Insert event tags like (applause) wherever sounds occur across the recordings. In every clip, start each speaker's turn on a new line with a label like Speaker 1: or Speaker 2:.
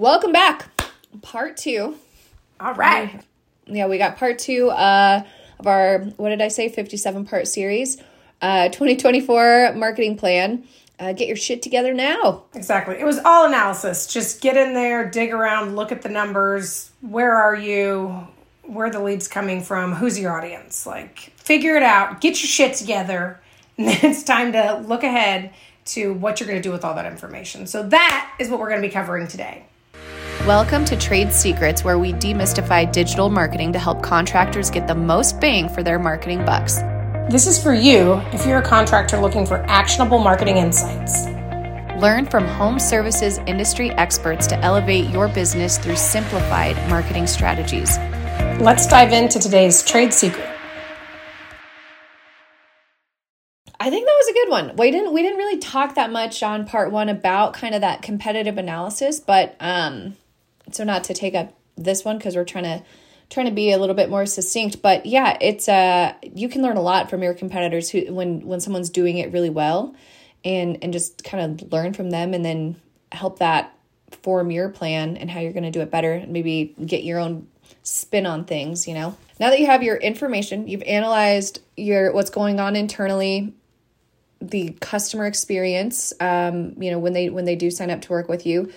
Speaker 1: Welcome back. Part two.
Speaker 2: All right.
Speaker 1: Yeah, we got part two uh, of our, what did I say, 57 part series, uh, 2024 marketing plan. Uh, get your shit together now.
Speaker 2: Exactly. It was all analysis. Just get in there, dig around, look at the numbers. Where are you? Where are the leads coming from? Who's your audience? Like, figure it out. Get your shit together. (laughs) And then it's time to look ahead to what you're going to do with all that information. So, that is what we're going to be covering today.
Speaker 1: Welcome to Trade Secrets, where we demystify digital marketing to help contractors get the most bang for their marketing bucks.
Speaker 2: This is for you if you're a contractor looking for actionable marketing insights.
Speaker 1: Learn from home services industry experts to elevate your business through simplified marketing strategies.
Speaker 2: Let's dive into today's trade secret.
Speaker 1: I think that was a good one. We didn't we didn't really talk that much on part 1 about kind of that competitive analysis, but um so not to take up this one cuz we're trying to trying to be a little bit more succinct, but yeah, it's uh you can learn a lot from your competitors who when when someone's doing it really well and and just kind of learn from them and then help that form your plan and how you're going to do it better and maybe get your own spin on things, you know. Now that you have your information, you've analyzed your what's going on internally, the customer experience, um, you know, when they when they do sign up to work with you,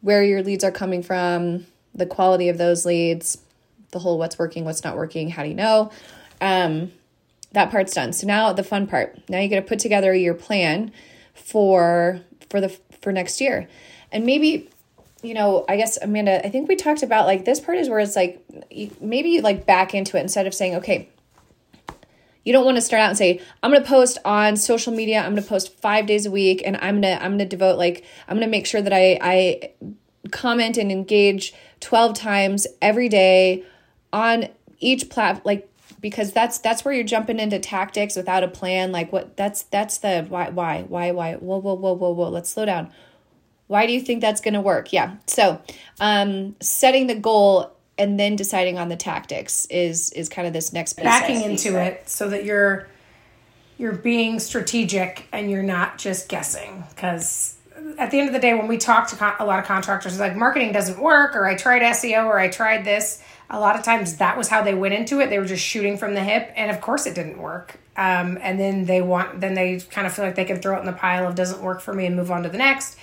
Speaker 1: where your leads are coming from, the quality of those leads, the whole what's working, what's not working, how do you know? Um, that part's done. So now the fun part. Now you got to put together your plan for for the for next year. And maybe you know, I guess Amanda, I think we talked about like this part is where it's like maybe you like back into it instead of saying, okay, you don't want to start out and say i'm going to post on social media i'm going to post five days a week and i'm going to i'm going to devote like i'm going to make sure that i i comment and engage 12 times every day on each plat like because that's that's where you're jumping into tactics without a plan like what that's that's the why why why why whoa whoa whoa whoa whoa let's slow down. Why do you think that's going to work? Yeah so um setting the goal and then deciding on the tactics is is kind of this next piece
Speaker 2: backing into it so that you're you're being strategic and you're not just guessing. Because at the end of the day when we talk to con- a lot of contractors it's like marketing doesn't work or i tried seo or i tried this. A lot of times that was how they went into it. They were just shooting from the hip and of course it didn't work. Um, and then they want then they kind of feel like they can throw it in the pile of doesn't work for me and move on to the next.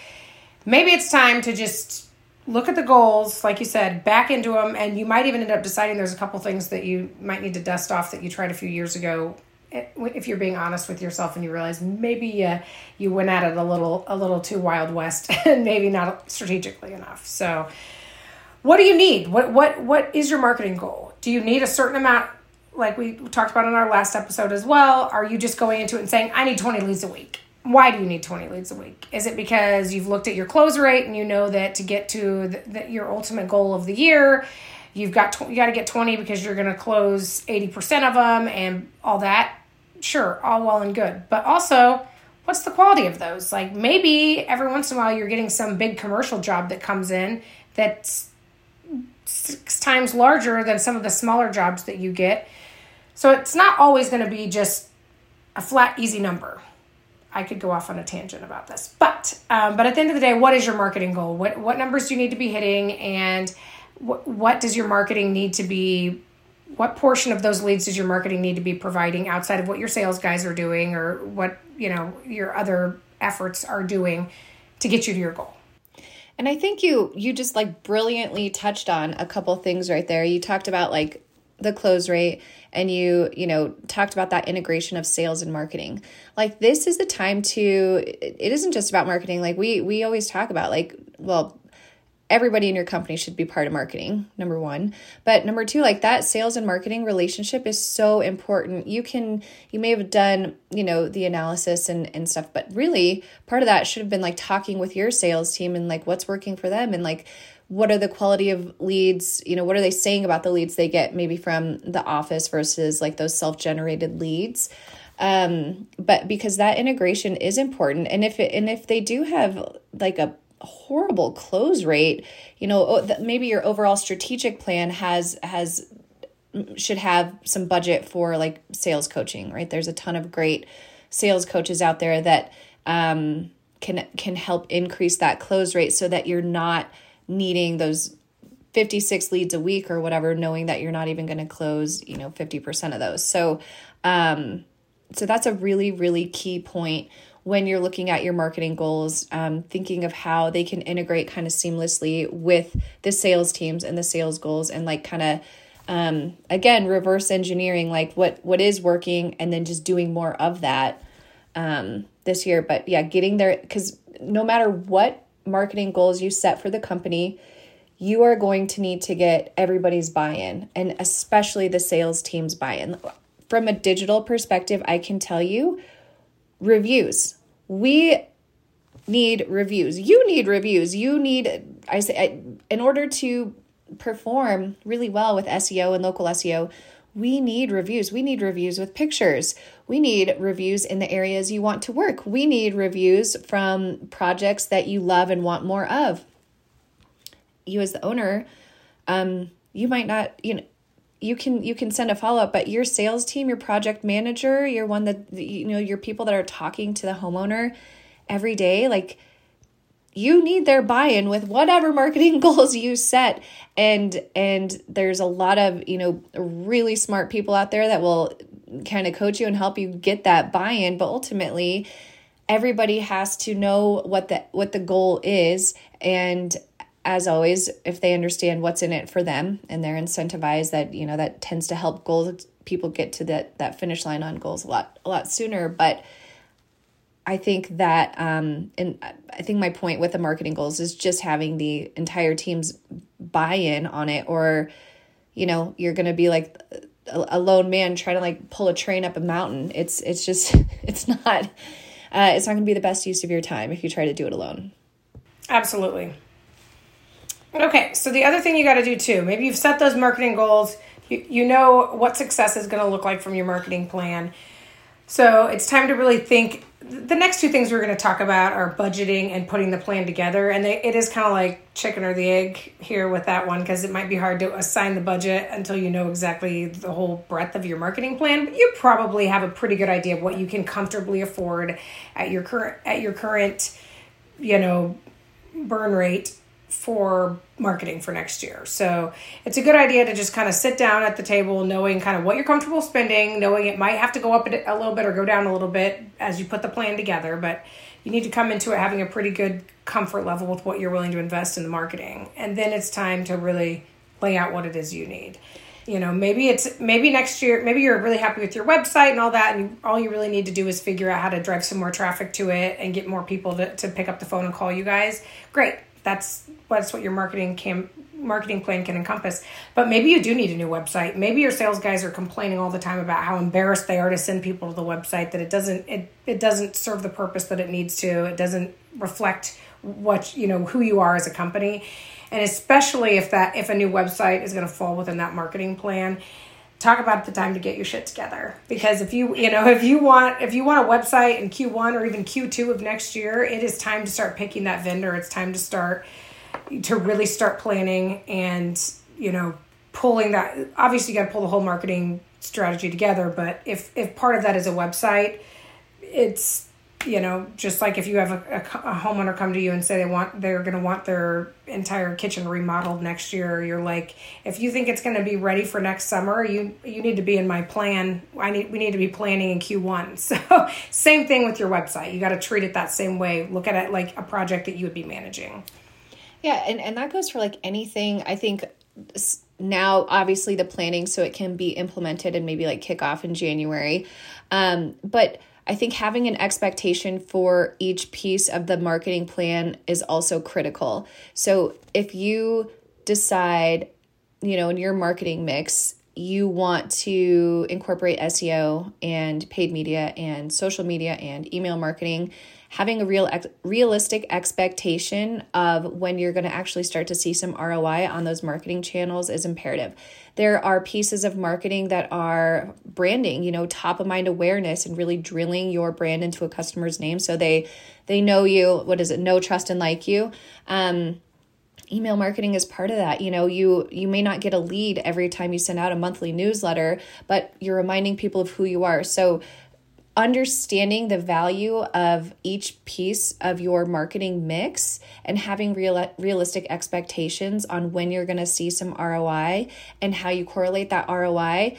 Speaker 2: Maybe it's time to just look at the goals, like you said, back into them, and you might even end up deciding there's a couple things that you might need to dust off that you tried a few years ago. Eh, if you're being honest with yourself and you realize maybe uh, you went at it a little a little too wild west (laughs) and maybe not strategically enough. So, what do you need? What what what is your marketing goal? Do you need a certain amount? Like we talked about in our last episode as well. Are you just going into it and saying I need 20 leads a week? Why do you need 20 leads a week? Is it because you've looked at your close rate and you know that to get to the, the, your ultimate goal of the year, you've got tw- you got to get 20 because you're going to close 80% of them and all that? Sure, all well and good. But also, what's the quality of those? Like maybe every once in a while you're getting some big commercial job that comes in that's six times larger than some of the smaller jobs that you get. So it's not always going to be just a flat easy number I could go off on a tangent about this, but um, but at the end of the day, what is your marketing goal? What what numbers do you need to be hitting, and what what does your marketing need to be? What portion of those leads does your marketing need to be providing outside of what your sales guys are doing, or what you know your other efforts are doing to get you to your goal?
Speaker 1: And I think you you just like brilliantly touched on a couple things right there. You talked about like the close rate and you you know talked about that integration of sales and marketing. Like this is the time to it isn't just about marketing. Like we we always talk about like well everybody in your company should be part of marketing number one. But number two like that sales and marketing relationship is so important. You can you may have done you know the analysis and and stuff but really part of that should have been like talking with your sales team and like what's working for them and like what are the quality of leads you know what are they saying about the leads they get maybe from the office versus like those self-generated leads? Um but because that integration is important and if it and if they do have like a horrible close rate you know maybe your overall strategic plan has has should have some budget for like sales coaching right? There's a ton of great sales coaches out there that um can can help increase that close rate so that you're not needing those 56 leads a week or whatever knowing that you're not even going to close you know 50% of those. So um so that's a really really key point when you're looking at your marketing goals um, thinking of how they can integrate kind of seamlessly with the sales teams and the sales goals and like kind of um, again reverse engineering like what what is working and then just doing more of that um, this year. But yeah getting there because no matter what marketing goals you set for the company you are going to need to get everybody's buy-in and especially the sales team's buy-in. From a digital perspective i can tell you reviews. We need reviews. You need reviews. You need i say in order to perform really well with SEO and local SEO, we need reviews. We need reviews with pictures. We need reviews in the areas you want to work. We need reviews from projects that you love and want more of. You as the owner, um, you might not, you know, you can you can send a follow up, but your sales team, your project manager, your one that you know, your people that are talking to the homeowner every day, like you need their buy-in with whatever marketing (laughs) goals you set. And and there's a lot of you know really smart people out there that will kind of coach you and help you get that buy-in. But ultimately everybody has to know what the what the goal is. And as always if they understand what's in it for them and they're incentivized that you know that tends to help goals people get to that that finish line on goals a lot a lot sooner. But I think that, um, and I think my point with the marketing goals is just having the entire team's buy in on it, or, you know, you're going to be like a, a, lone man trying to like pull a train up a mountain. It's, it's just, (laughs) it's not, uh, it's not going to be the best use of your time if you try to do it alone.
Speaker 2: Absolutely. Okay, so the other thing you got to do too, maybe you've set those marketing goals, you, you know what success is going to look like from your marketing plan. So it's time to really think the next two things we're going to talk about are budgeting and putting the plan together and they, it is kind of like chicken or the egg here with that one because it might be hard to assign the budget until you know exactly the whole breadth of your marketing plan but you probably have a pretty good idea of what you can comfortably afford at your current at your current you know burn rate for marketing for next year. So it's a good idea to just kind of sit down at the table knowing kind of what you're comfortable spending, knowing it might have to go up a little bit or go down a little bit as you put the plan together, but you need to come into it having a pretty good comfort level with what you're willing to invest in the marketing. And then it's time to really lay out what it is you need. You know, maybe it's maybe next year, maybe you're really happy with your website and all that, and you, all you really need to do is figure out how to drive some more traffic to it and get more people to, to pick up the phone and call you guys. Great that's what's what your marketing cam marketing plan can encompass. But maybe you do need a new website. Maybe your sales guys are complaining all the time about how embarrassed they are to send people to the website that it doesn't it it doesn't serve the purpose that it needs to. It doesn't reflect what you know who you are as a company. And especially if that if a new website is going to fall within that marketing plan, talk about the time to get your shit together. Because if you you know if you want if you want a website in q1 or even q2 of next year it is time to start picking that vendor. It's time to start to really start planning and you know pulling that obviously you got to pull the whole marketing strategy together but if if part of that is a website it's you know, just like if you have a, a, a homeowner come to you and say they want they're going to want their entire kitchen remodeled next year, you're like, if you think it's going to be ready for next summer, you you need to be in my plan. I need we need to be planning in Q1. (laughs) So same thing with your website. You got to treat it that same way. Look at it like a project that you would be managing.
Speaker 1: Yeah, and and that goes for like anything. I think now obviously the planning so it can be implemented and maybe like kick off in January. Um, but I think having an expectation for each piece of the marketing plan is also critical. So if you decide, you know, in your marketing mix, you want to incorporate SEO and paid media and social media and email marketing, having a real realistic expectation of when you're going to actually start to see some ROI on those marketing channels is imperative. There are pieces of marketing that are branding, you know, top of mind awareness and really drilling your brand into a customer's name so they they know you, what is it? Know, trust and like you. Um email marketing is part of that you know you you may not get a lead every time you send out a monthly newsletter but you're reminding people of who you are so understanding the value of each piece of your marketing mix and having real, realistic expectations on when you're going to see some ROI and how you correlate that ROI.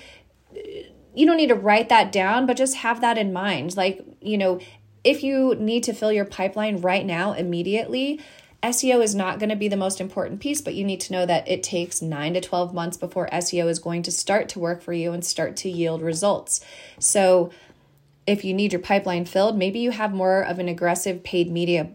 Speaker 1: You don't need to write that down, but just have that in mind. Like, you know, if you need to fill your pipeline right now, immediately, SEO is not going to be the most important piece, but you need to know that it takes nine to 12 months before SEO is going to start to work for you and start to yield results. So, if you need your pipeline filled, maybe you have more of an aggressive paid media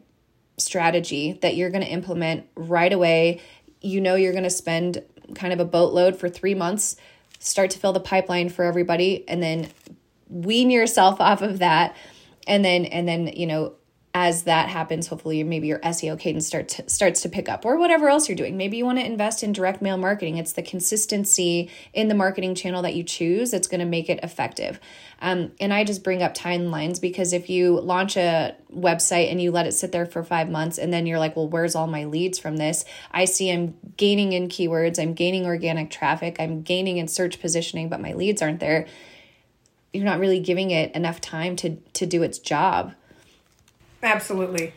Speaker 1: strategy that you're going to implement right away. You know, you're going to spend kind of a boatload for three months, start to fill the pipeline for everybody, and then wean yourself (laughs) off of that. And then, and then, you know, as that happens, hopefully maybe your SEO cadence start to, starts to pick up or whatever else you're doing. Maybe you want to invest in direct mail marketing. It's the consistency in the marketing channel that you choose that's going to make it effective. Um, and I just bring up timelines because if you launch a website and you let it sit there for five months and then you're like, well, where's all my leads from this? I see I'm gaining in keywords, I'm gaining organic traffic, I'm gaining in search positioning, but my leads aren't there. You're not really giving it enough time to to do its job.
Speaker 2: Absolutely.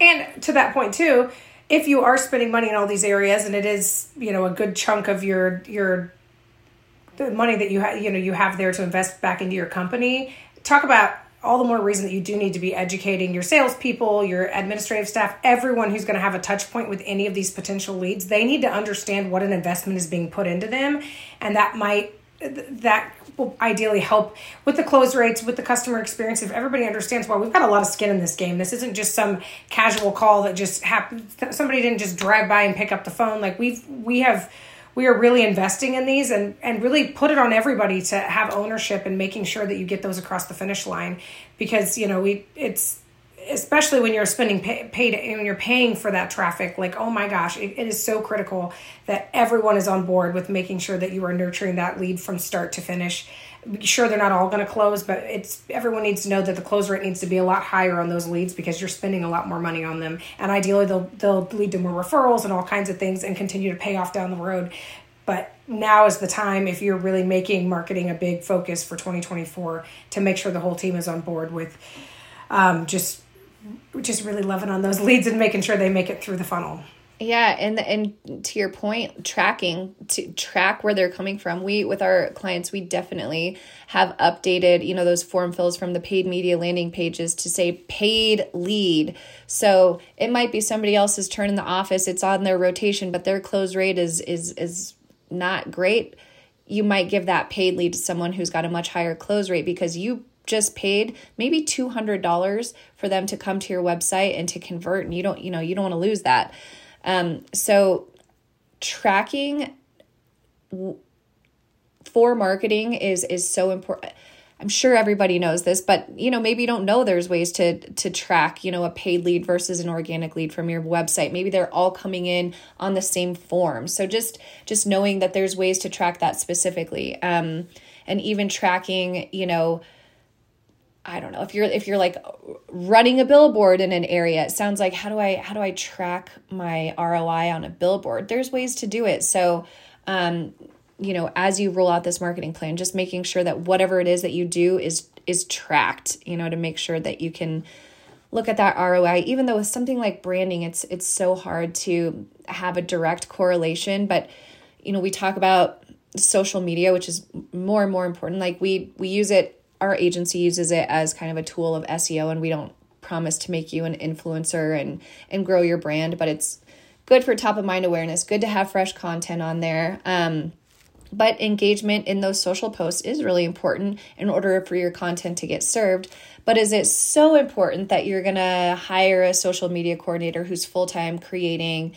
Speaker 2: And to that point too, if you are spending money in all these areas and it is, you know, a good chunk of your your the money that you have, you know, you have there to invest back into your company, talk about all the more reason that you do need to be educating your salespeople, your administrative staff, everyone who's going to have a touch point with any of these potential leads. They need to understand what an investment is being put into them, and that might that will ideally help with the close rates, with the customer experience. If everybody understands, well, we've got a lot of skin in this game. This isn't just some casual call that just happened. Somebody didn't just drive by and pick up the phone. Like we've we have we are really investing in these and and really put it on everybody to have ownership and making sure that you get those across the finish line because you know we it's especially when you're spending pay, paid when you're paying for that traffic like oh my gosh it, it is so critical that everyone is on board with making sure that you are nurturing that lead from start to finish. Sure they're not all going to close but it's everyone needs to know that the close rate needs to be a lot higher on those leads because you're spending a lot more money on them. And ideally they'll they'll lead to more referrals and all kinds of things and continue to pay off down the road. But now is the time if you're really making marketing a big focus for 2024 to make sure the whole team is on board with um, just just really loving on those (laughs) leads and making sure they make it through the funnel.
Speaker 1: Yeah, and and to your point, tracking to track where they're coming from. We with our clients, we definitely have updated, you know, those form fills from the paid media landing pages to say paid lead. So it might be somebody else's turn in the office, it's on their rotation, but their close rate is is is not great. You might give that paid lead to someone who's got a much higher close rate because you just paid maybe $200 for them to come to your website and to convert and you don't you know you don't want to lose that. Um, so tracking for marketing is is so important i'm sure everybody knows this but you know maybe you don't know there's ways to to track you know a paid lead versus an organic lead from your website. Maybe they're all coming in on the same form. So just just knowing that there's ways to track that specifically. Um, and even tracking you know I don't know. If you're if you're like running a billboard in an area it sounds like how do I how do I track my ROI on a billboard? There's ways to do it. So um you know as you roll out this marketing plan just making sure that whatever it is that you do is is tracked you know to make sure that you can look at that ROI even though with something like branding it's it's so hard to have a direct correlation. But you know we talk about social media which is more and more important. Like we we use it our agency uses it as kind of a tool of SEO and we don't promise to make you an influencer and and grow your brand, but it's good for top of mind awareness, good to have fresh content on there. Um, but engagement in those social posts is really important in order for your content to get served. But is it so important that you're going to hire a social media coordinator who's full time creating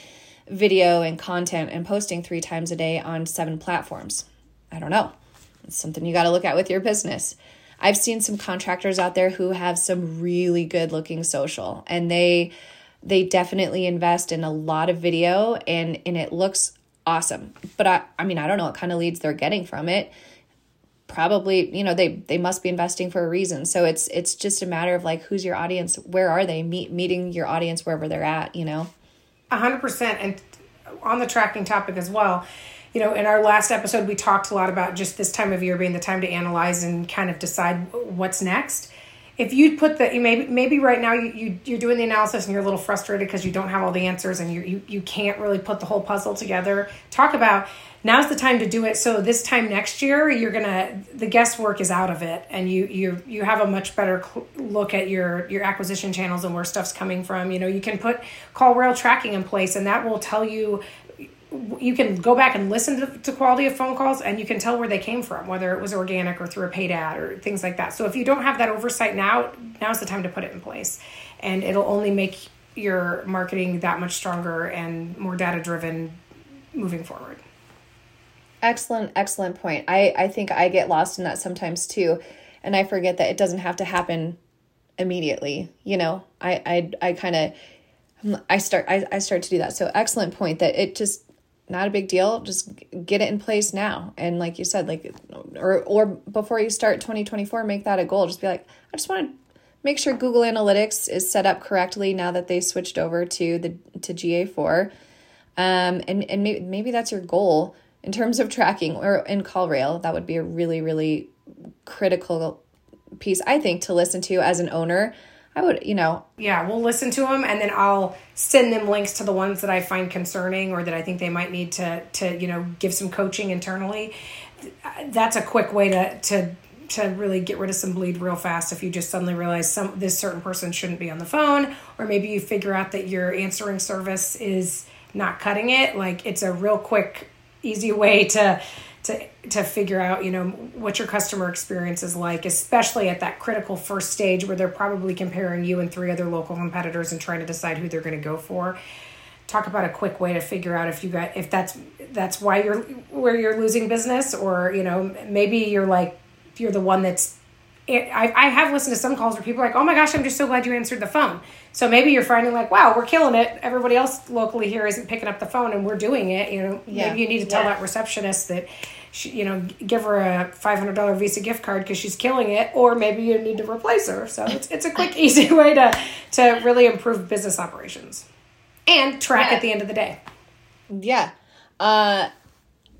Speaker 1: video and content and posting three times a day on seven platforms? I don't know. It's something you got to look at with your business. I've seen some contractors out there who have some really good looking social and they they definitely invest in a lot of video and and it looks awesome. But I I mean, I don't know what kind of leads they're getting from it. Probably, you know, they they must be investing for a reason. So it's it's just a matter of like who's your audience, where are they meet meeting your audience wherever they're at, you know.
Speaker 2: A hundred percent and on the tracking topic as well you know, in our last episode, we talked a lot about just this time of year being the time to analyze and kind of decide what's next. if you put the maybe maybe right now you, you you're doing the analysis and you're a little frustrated because you don't have all the answers and you, you you can't really put the whole puzzle together. Talk about now's the time to do it. So this time next year you're gonna the guesswork is out of it and you you you have a much better cl- look at your your acquisition channels and where stuff's coming from. You know you can put CallRail tracking in place and that will tell you you can go back and listen to, to quality of phone calls and you can tell where they came from whether it was organic or through a paid ad or things like that. So if you don't have that oversight now now's the time to put it in place. And it'll only make your marketing that much stronger and more data driven moving forward.
Speaker 1: Excellent excellent point. I i think i get lost in that sometimes too and i forget that it doesn't have to happen immediately you know? I i, I kind of I start I, I start to do that. So excellent point that it just not a big deal. Just get it in place now. And like you said, like or or before you start 2024, make that a goal. Just be like, I just want to make sure Google Analytics is set up correctly now that they switched over to the to GA4. Um, and and maybe, maybe that's your goal in terms of tracking or in CallRail. That would be a really really critical piece I think to listen to as an owner I would, you know.
Speaker 2: Yeah, we'll listen to them and then I'll send them links to the ones that I find concerning or that I think they might need to to, you know, give some coaching internally. That's a quick way to to to really get rid of some bleed real fast if you just suddenly realize some this certain person shouldn't be on the phone or maybe you figure out that your answering service is not cutting it like it's a real quick easy way to to to figure out you know what your customer experience is like especially at that critical first stage where they're probably comparing you and three other local competitors and trying to decide who they're going to go for talk about a quick way to figure out if you got if that's that's why you're where you're losing business or you know maybe you're like you're the one that's I, I have listened to some calls where people are like, oh my gosh, I'm just so glad you answered the phone. So maybe you're finding like, wow, we're killing it. Everybody else locally here isn't picking up the phone and we're doing it. You know, yeah. maybe you need to tell yeah. that receptionist that she, you know, give her a five hundred dollar Visa gift card because she's killing it, or maybe you need to replace her. So it's it's a quick, (laughs) easy way to to really improve business operations and track yeah. at the end of the day.
Speaker 1: Yeah, uh,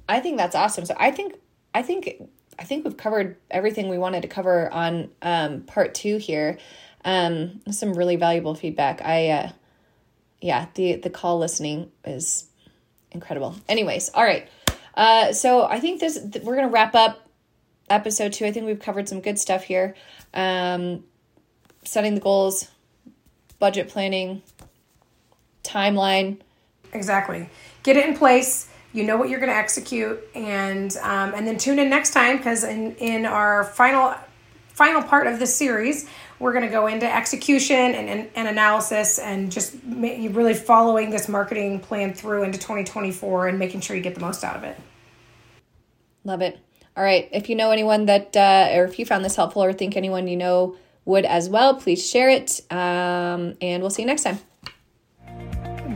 Speaker 1: I think that's awesome. So I think I think I think we've covered everything we wanted to cover on um, part two here. Um, some really valuable feedback. I, uh, yeah, the the call listening is incredible. Anyways, all right. Uh, so I think this we're gonna wrap up episode two. I think we've covered some good stuff here. Um, setting the goals, budget planning, timeline.
Speaker 2: Exactly. Get it in place. You know what you're going to execute, and um, and then tune in next time because in in our final final part of this series, we're going to go into execution and, and, and analysis and just really following this marketing plan through into 2024 and making sure you get the most out of it.
Speaker 1: Love it. All right. If you know anyone that, uh, or if you found this helpful or think anyone you know would as well, please share it. Um, and we'll see you next time.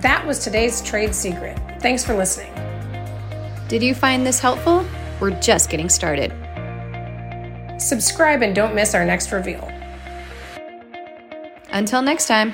Speaker 2: That was today's trade secret. Thanks for listening.
Speaker 1: Did you find this helpful? We're just getting started.
Speaker 2: Subscribe and don't miss our next reveal.
Speaker 1: Until next time.